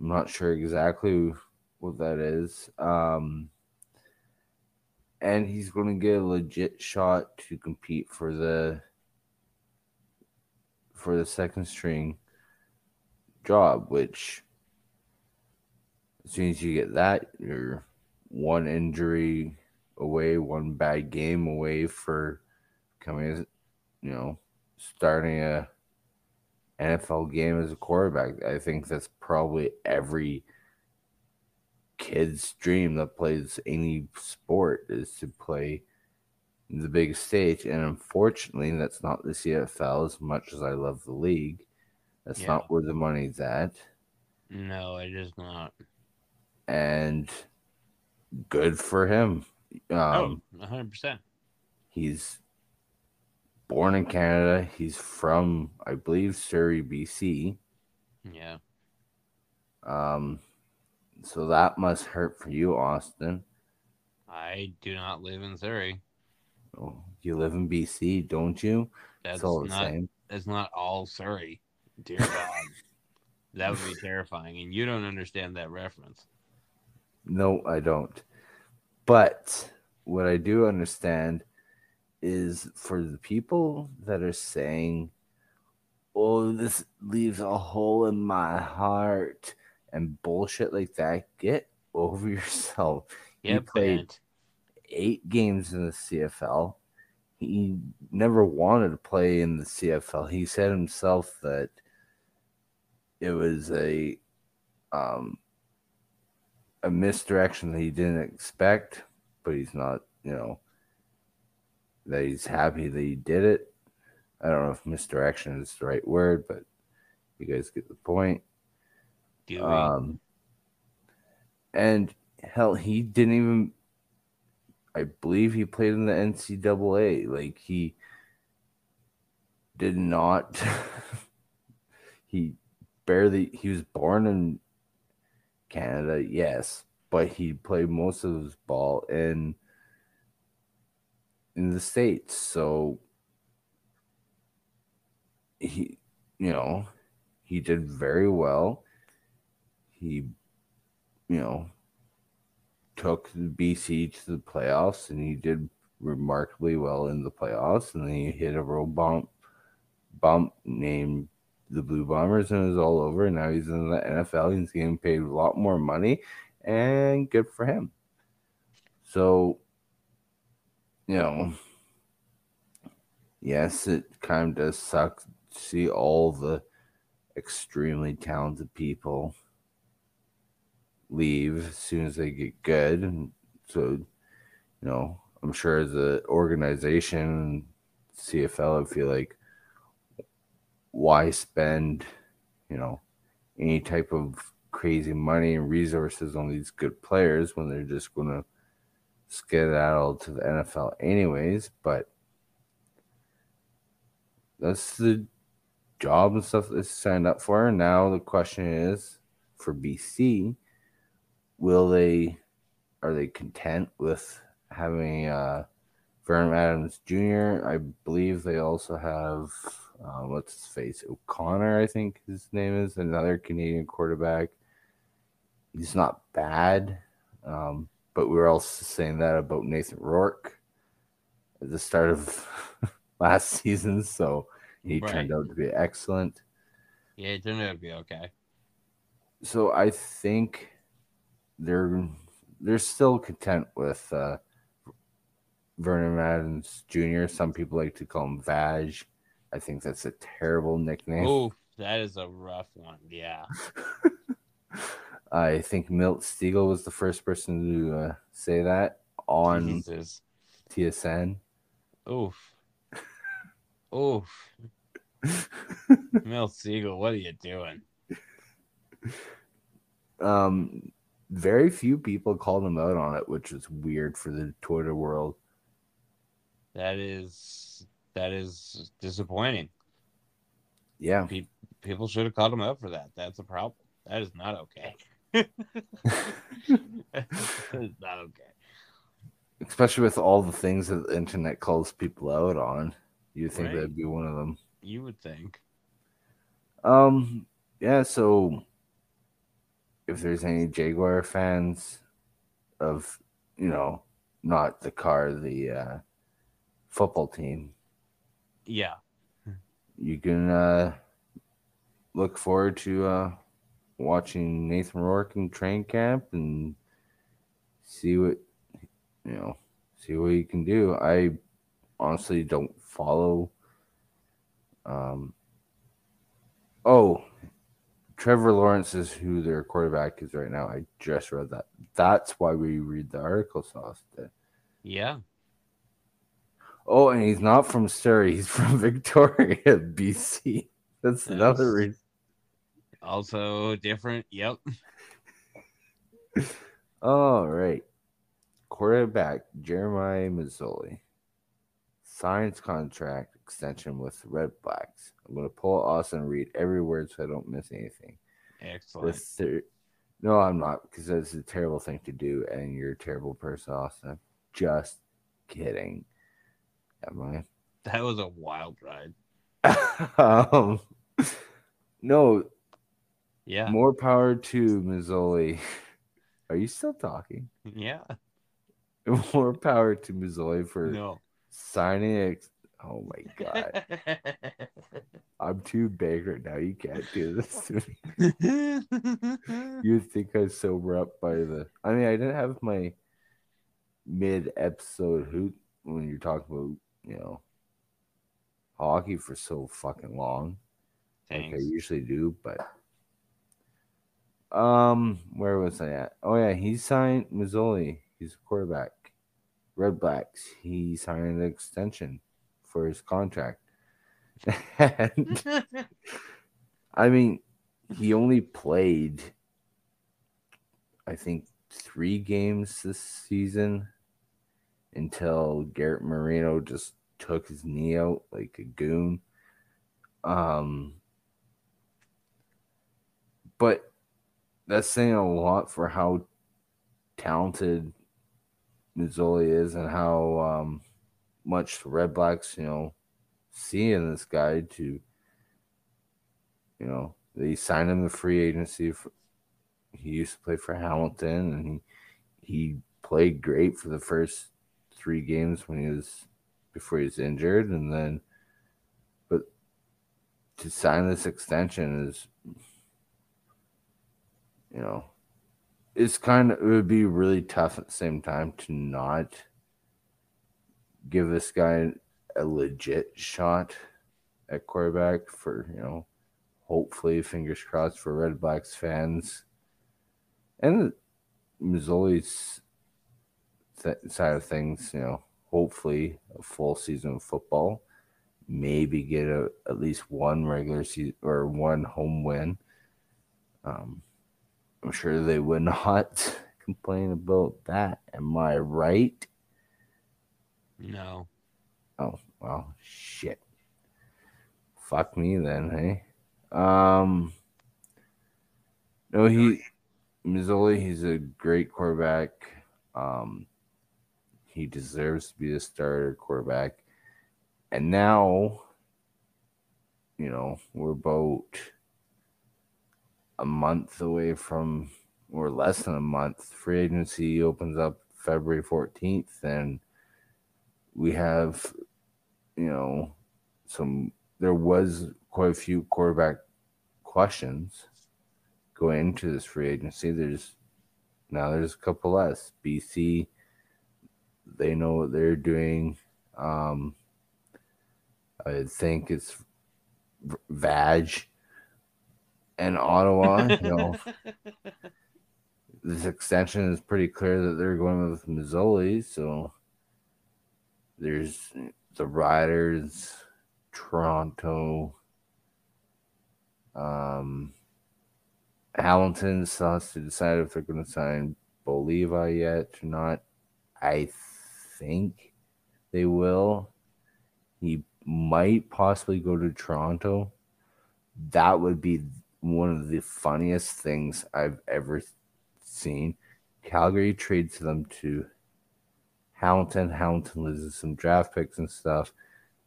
I'm not sure exactly what that is. Um, and he's going to get a legit shot to compete for the for the second string job which as soon as you get that you're one injury away one bad game away for coming you know starting a NFL game as a quarterback. I think that's probably every kid's dream that plays any sport is to play the big stage. And unfortunately, that's not the CFL as much as I love the league. That's Yeah. not where the money's at. No, it is not. And good for him. Um, oh, 100%. He's born in Canada. He's from, I believe, Surrey, BC. Yeah. Um, so that must hurt for you, Austin. I do not live in Surrey. Oh, you live in BC, don't you? That's it's all the not same. that's not all Surrey. Dear [laughs] God. that would be terrifying. And you don't understand that reference. No, I don't. But what I do understand is for the people that are saying, oh, this leaves a hole in my heart and bullshit like that, get over [laughs] yourself. Yeah, he played. Eight games in the CFL. He never wanted to play in the CFL. He said himself that it was a um, a misdirection that he didn't expect, but he's not, you know, that he's happy that he did it. I don't know if misdirection is the right word, but you guys get the point. Um, and hell, he didn't even. I believe he played in the NCAA. Like he did not. [laughs] he barely. He was born in Canada, yes, but he played most of his ball in in the states. So he, you know, he did very well. He, you know, took BC to the playoffs, and he did remarkably well in the playoffs. And then he hit a road bump, bump named the Blue Bombers, and it was all over. And now he's in the NFL. And He's getting paid a lot more money, and good for him. So, you know, yes, it kind of does suck to see all the extremely talented people leave as soon as they get good. And so, you know, I'm sure as an organization, CFL, I feel like why spend, you know, any type of crazy money and resources on these good players when they're just going to skedaddle to the NFL anyways. But that's the job and stuff that's signed up for. Now the question is for BC, will they are they content with having uh Vernon Adams Jr. I believe they also have uh, what's his face O'Connor, I think his name is another Canadian quarterback. He's not bad, um, but we were also saying that about Nathan Rourke at the start of [laughs] last season, so he Right. turned out to be excellent. yeah, it turned out to be okay. so I think they're they're still content with uh, Vernon Adams Jr. Some people like to call him Vaj. I think that's a terrible nickname. Oh, that is a rough one. Yeah. [laughs] I think Milt Stegall was the first person to uh, say that on Jesus. TSN. Oof. [laughs] Oof. Milt Stegall, what are you doing? Um, very few people called him out on it, which is weird for the Twitter world. That is that is disappointing. Yeah, People should have called him out for that. That's a problem. That is not okay. [laughs] not okay. especially with all the things that the internet calls people out on. You think Right. that'd be one of them? You would think. Um, yeah. So, if there's any Jaguar fans of, you know, not the car, the uh, football team, Yeah. you can uh, look forward to uh, watching Nathan Rourke in train camp and see what you know, see what he can do. I honestly don't follow. Um. Oh, Trevor Lawrence is who their quarterback is right now. I just read that. That's why we read the article, Sauce. Yeah. Oh, and he's not from Surrey. He's from [laughs] Victoria, BC. That's another reason. Also different. Yep. All right. Quarterback Jeremiah Masoli. Signs contract extension with Red Blacks. I'm going to pull Austin and read every word so I don't miss anything. Excellent. thir- no, I'm not because that's a terrible thing to do, and you're a terrible person, Austin. Just kidding. Am I? That was a wild ride. [laughs] um, No, Yeah. more power to Masoli. [laughs] Are you still talking? Yeah. [laughs] More power to Masoli for No. signing. Ex- oh my god, I'm too big right now. You can't do this to me. You'd think I sober up by the. I mean, I didn't have my mid episode hoot when you're talking about you know hockey for so fucking long. like I usually do, but um, where was I at? Oh yeah, he signed Masoli. He's a quarterback. Red Blacks. He signed an extension for his contract. [laughs] I mean, he only played, I think, three games this season until Garrett Marino just took his knee out like a goon. Um, but that's saying a lot for how talented Masoli is and how um, much Red Blacks, you know, see in this guy to, you know, they signed him to free agency. For, he used to play for Hamilton and he, he played great for the first three games when he was before he was injured and then but to sign this extension is you know it's kind of it would be really tough at the same time to not give this guy a legit shot at quarterback for you know hopefully fingers crossed for red blacks fans and Masoli's th- side of things you know hopefully a full season of football maybe get a, at least one regular season or one home win um I'm sure they would [laughs] not complain about that. Am I right? No. Oh, well, shit. Fuck me then, hey. Um, no, he, Masoli, he's a great quarterback. Um, he deserves to be a starter quarterback. And now, you know, we're about a month away from, or less than a month. Free agency opens up February 14th, and we have, you know, some, there was quite a few quarterback questions going into this free agency. There's, now there's a couple less. BC, they know what they're doing. Um, I think it's Vag and Ottawa. You know, [laughs] this extension is pretty clear that they're going with Masoli. So there's the Riders, Toronto, um, still has to decide if they're going to sign Bo Levi yet or not. I think they will. He might possibly go to Toronto. That would be one of the funniest things I've ever seen. Calgary trades them to Hamilton. Hamilton loses some draft picks and stuff.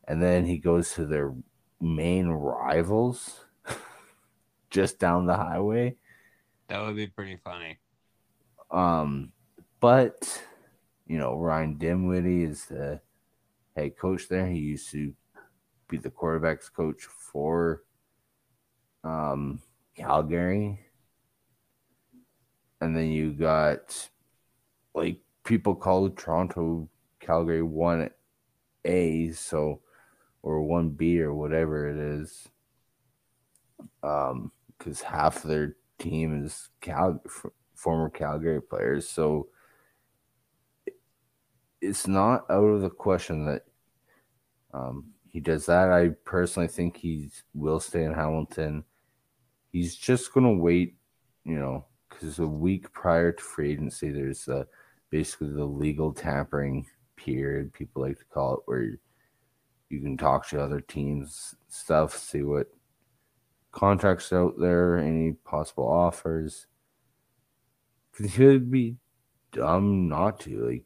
And then he goes to their main rivals [laughs] just down the highway. That would be pretty funny. Um, but you know, Ryan Dinwiddie is the head coach there. He used to be the quarterbacks coach for um Calgary. And then you got like people call Toronto Calgary one A, so or one B or whatever it is. Um, because half their team is Cal former Calgary players, so it's not out of the question that um, he does that. I personally think he will stay in Hamilton. He's just going to wait, you know, because a week prior to free agency, there's uh, basically the legal tampering period, people like to call it, where you, can talk to other teams, stuff, see what contracts out there, any possible offers. Because he would be dumb not to. Like,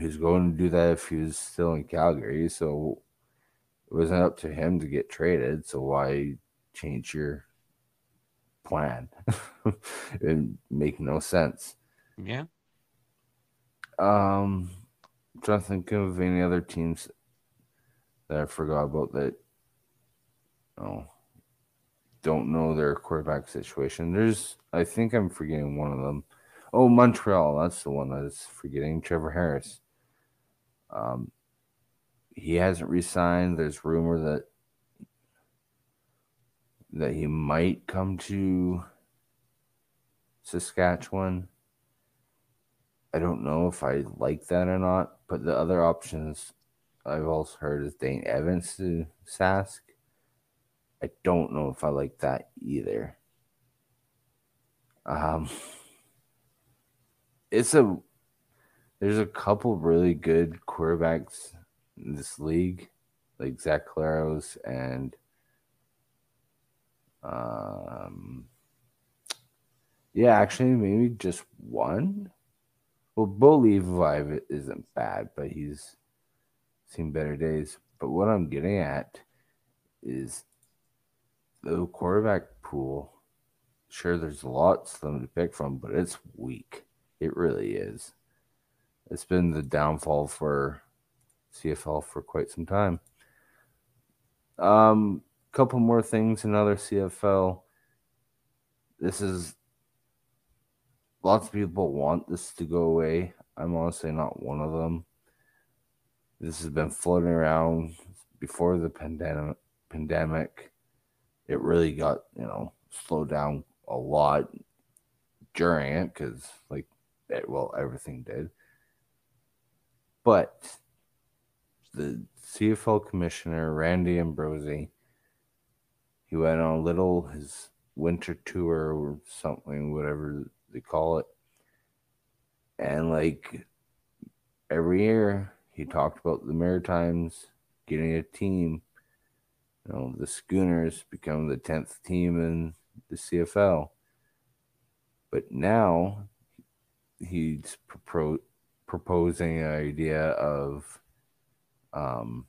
he's going to do that if he was still in Calgary. So it wasn't up to him to get traded. So why change your plan. [laughs] it make no sense. Yeah. Um, trying to think of any other teams that I forgot about that. Oh, don't know their quarterback situation. There's, I think I'm forgetting one of them. Oh, Montreal. That's the one that's forgetting. Trevor Harris. Um, he hasn't resigned. There's rumor that that he might come to Saskatchewan. I don't know if I like that or not, but the other options I've also heard is Dane Evans to Sask. I don't know if I like that either. Um, it's a there's a couple really good quarterbacks in this league, like Zach Collaros and um yeah, actually maybe just one. Well, Bo Levi isn't bad, but he's seen better days. But what I'm getting at is the quarterback pool. Sure, there's lots of them to pick from, but it's weak. It really is. It's been the downfall for CFL for quite some time. Um, couple more things in other CFL. This is lots of people want this to go away. I'm honestly not one of them. This has been floating around before the pandemic. Pandemic, it really got you know slowed down a lot during it because like it, well everything did. But the CFL commissioner Randy Ambrosie, he went on a little his winter tour or something, whatever they call it, and like every year he talked about the Maritimes getting a team. You know, the Schooners become the tenth team in the CFL. But now he's pro- proposing an idea of um,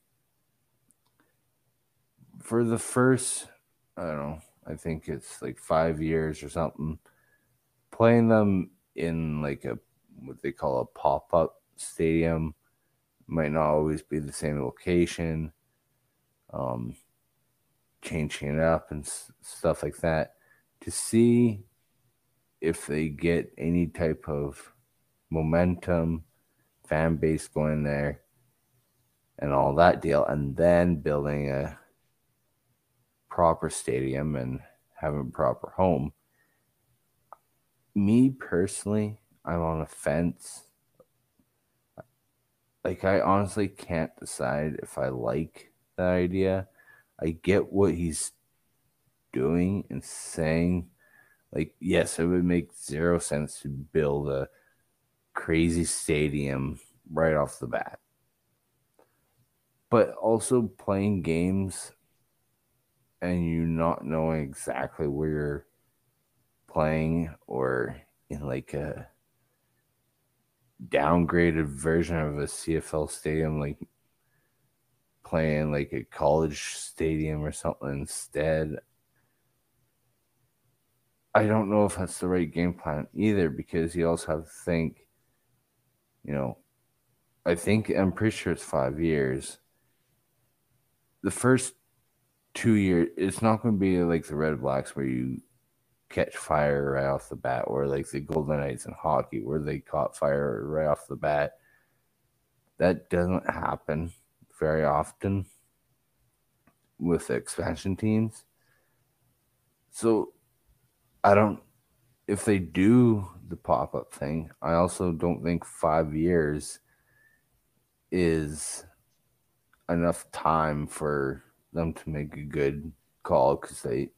for the first, I don't know, I think it's like five years or something, playing them in like a what they call a pop up stadium might not always be the same location, um, changing it up and s- stuff like that to see if they get any type of momentum, fan base going there, and all that deal, and then building a proper stadium and having a proper home. Me personally, I'm on a fence. Like, I honestly can't decide if I like that idea. I get what he's doing and saying. Like, yes, it would make zero sense to build a crazy stadium right off the bat. But also playing games and you not knowing exactly where you're playing or in like a downgraded version of a CFL stadium, like playing like a college stadium or something instead. I don't know if that's the right game plan either because you also have to think, you know, I think I'm pretty sure it's five years. The first two years, it's not going to be like the Red Blacks where you catch fire right off the bat, or like the Golden Knights in hockey where they caught fire right off the bat. That doesn't happen very often with expansion teams. So I don't if they do the pop up thing, I also don't think five years is enough time for them to make a good call because they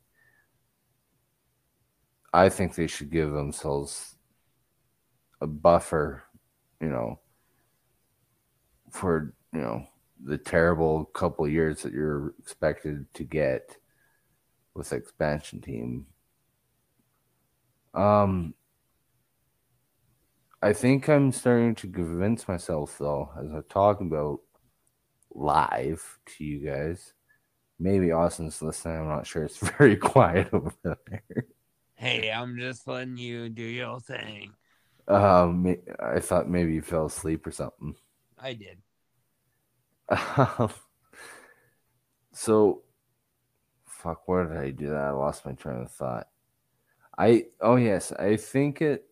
I think they should give themselves a buffer, you know, for you know the terrible couple years that you're expected to get with expansion team. Um, I think I'm starting to convince myself though, as I'm talking about live to you guys. Maybe Austin's listening. I'm not sure. It's [laughs] very quiet over there. Hey, I'm just letting you do your thing. Um, I thought maybe you fell asleep or something. I did. [laughs] so, fuck, where did I do that? I lost my train of thought. I oh yes, I think it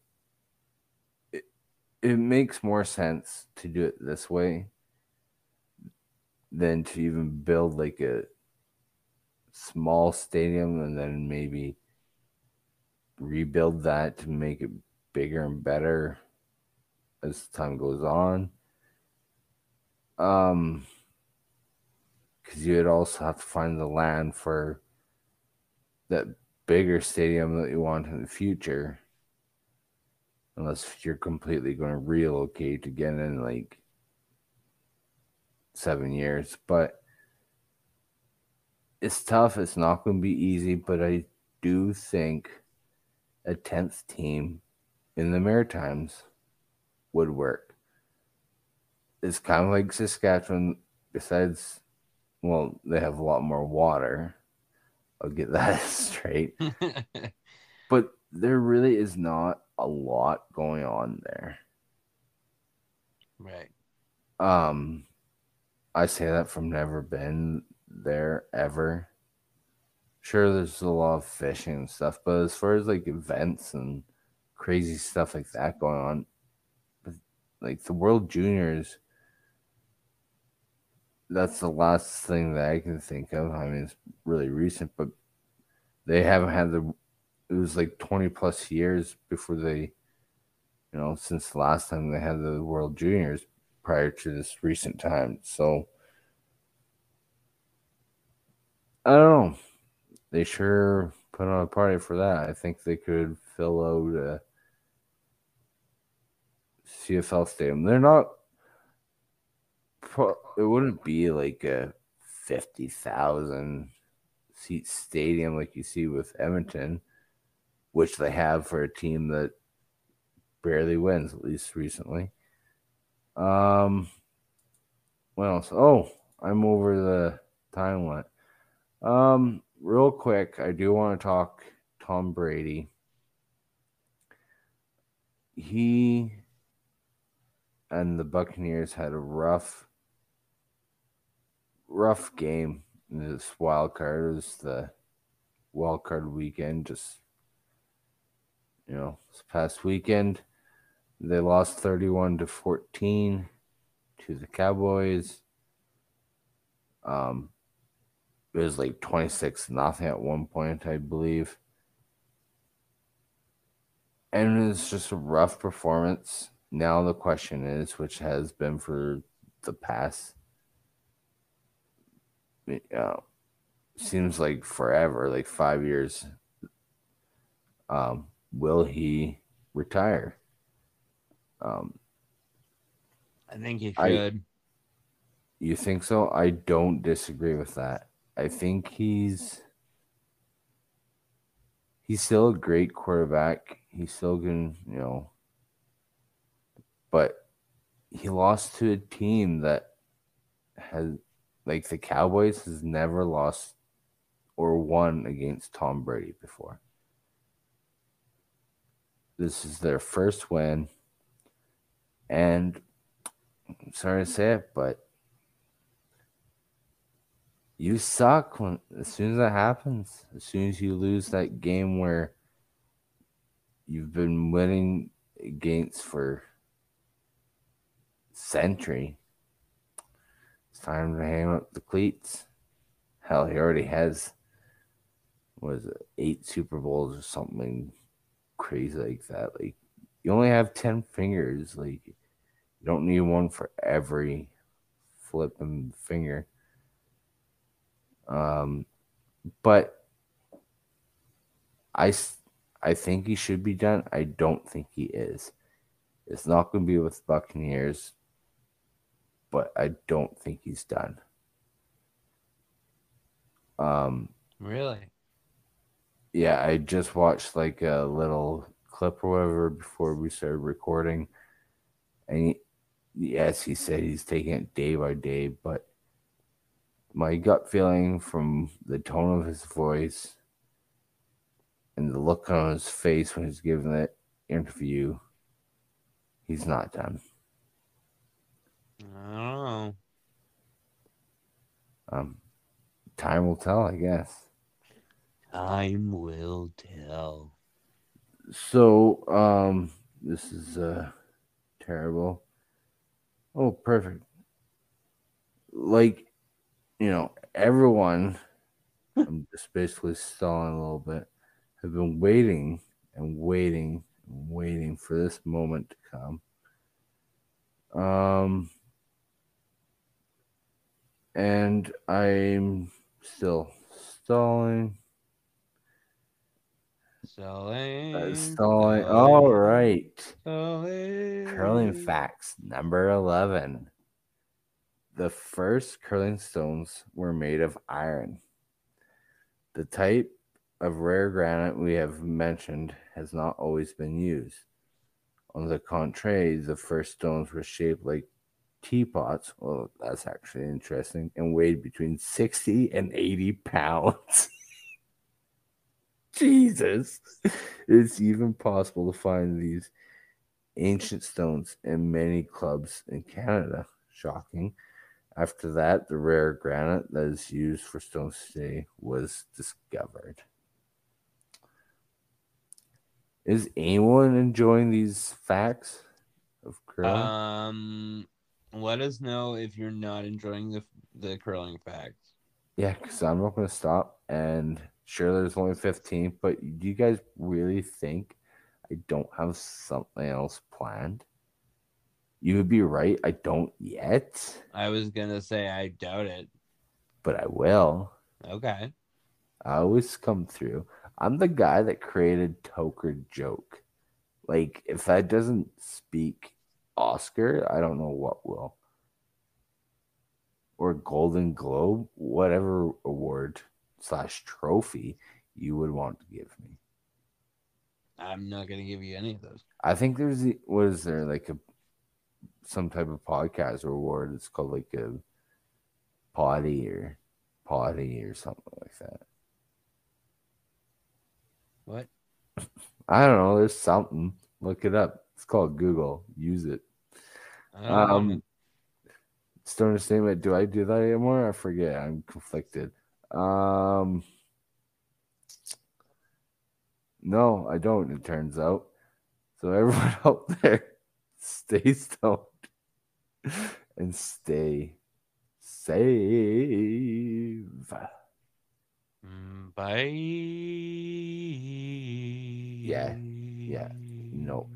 it, it makes more sense to do it this way than to even build like a small stadium and then maybe rebuild that to make it bigger and better as time goes on. Um, because you'd also have to find the land for that bigger stadium that you want in the future. Unless you're completely going to relocate again in like seven years. But it's tough. It's not going to be easy. But I do think a 10th team in the Maritimes would work. It's kind of like Saskatchewan, besides, well, they have a lot more water. I'll get [laughs] that straight. [laughs] but there really is not a lot going on there. right. Um, I say that from never been there ever. Sure, there's a lot of fishing and stuff, but as far as like events and crazy stuff like that going on, like the World Juniors, that's the last thing that I can think of. I mean, it's really recent, but they haven't had the. It was like 20 plus years before they, you know, since the last time they had the World Juniors prior to this recent time. So I don't know. They sure put on a party for that. I think they could fill out a CFL stadium. They're not. It wouldn't be like a fifty thousand seat stadium like you see with Edmonton, which they have for a team that barely wins, at least recently. Um, what else? Oh, I'm over the timeline. Um, real quick, I do want to talk Tom Brady. He and the Buccaneers had a rough, rough game in this wild card. It was the wild card weekend, just you know, this past weekend. They lost 31 to 14 to the Cowboys. Um, it was like 26 nothing at one point, I believe. And it was just a rough performance. Now the question is, which has been for the past, uh, seems like forever, like five years. Um, will he retire? Um, I think you I- should. You think so? I don't disagree with that. I think he's he's still a great quarterback. He's still can, you know, but he lost to a team that has like the Cowboys has never lost or won against Tom Brady before. This is their first win. And I'm sorry to say it, but you suck when as soon as that happens. As soon as you lose that game where you've been winning against for century, it's time to hang up the cleats. Hell, he already has was eight Super Bowls or something crazy like that. Like you only have ten fingers. Like you don't need one for every flipping finger. Um, but I, I think he should be done. I don't think he is. It's not going to be with Buccaneers, but I don't think he's done. Um, Really? yeah, I just watched like a little clip or whatever before we started recording, and he, yes, he said he's taking it day by day, but my gut feeling from the tone of his voice and the look on his face when he's giving that interview, he's not done. I don't know. Um, time will tell, I guess. Time will tell. So, um, this is uh terrible. Oh, perfect. Like, you know, everyone. I'm just basically stalling a little bit. Have been waiting and waiting and waiting for this moment to come. Um, and I'm still stalling. Stalling. Uh, stalling. All right. Stalling. Curling facts number 11. The first curling stones were made of iron. The type of rare granite we have mentioned has not always been used. On the contrary, the first stones were shaped like teapots. Well, that's actually interesting and weighed between 60 and 80 pounds. [laughs] Jesus. It's even possible to find these ancient stones in many clubs in Canada. Shocking. After that, the rare granite that is used for stones today was discovered. Is anyone enjoying these facts of curling? Um, let us know if you're not enjoying the the curling facts. yeah, because I'm not going to stop. And sure, there's only 15, but do you guys really think I don't have something else planned? You would be right. I don't yet, I was gonna say I doubt it. but I will. Okay. I always come through. I'm the guy that created Toker joke. Like, if that doesn't speak Oscar, I don't know what will. Or Golden Globe, whatever award slash trophy you would want to give me. I'm not gonna give you any of those. I think there's the- what is there like a some type of podcast reward. It's called like a potty or potty or something like that. What? [laughs] I don't know. There's something. Look it up. It's called Google. Use it. Know. Um, Stoner statement. Do I do that anymore? I forget. I'm conflicted. Um, no, I don't. It turns out. So everyone [laughs] out there, stay stoned [laughs] and stay safe. Mm, Bye. Yeah, yeah, no.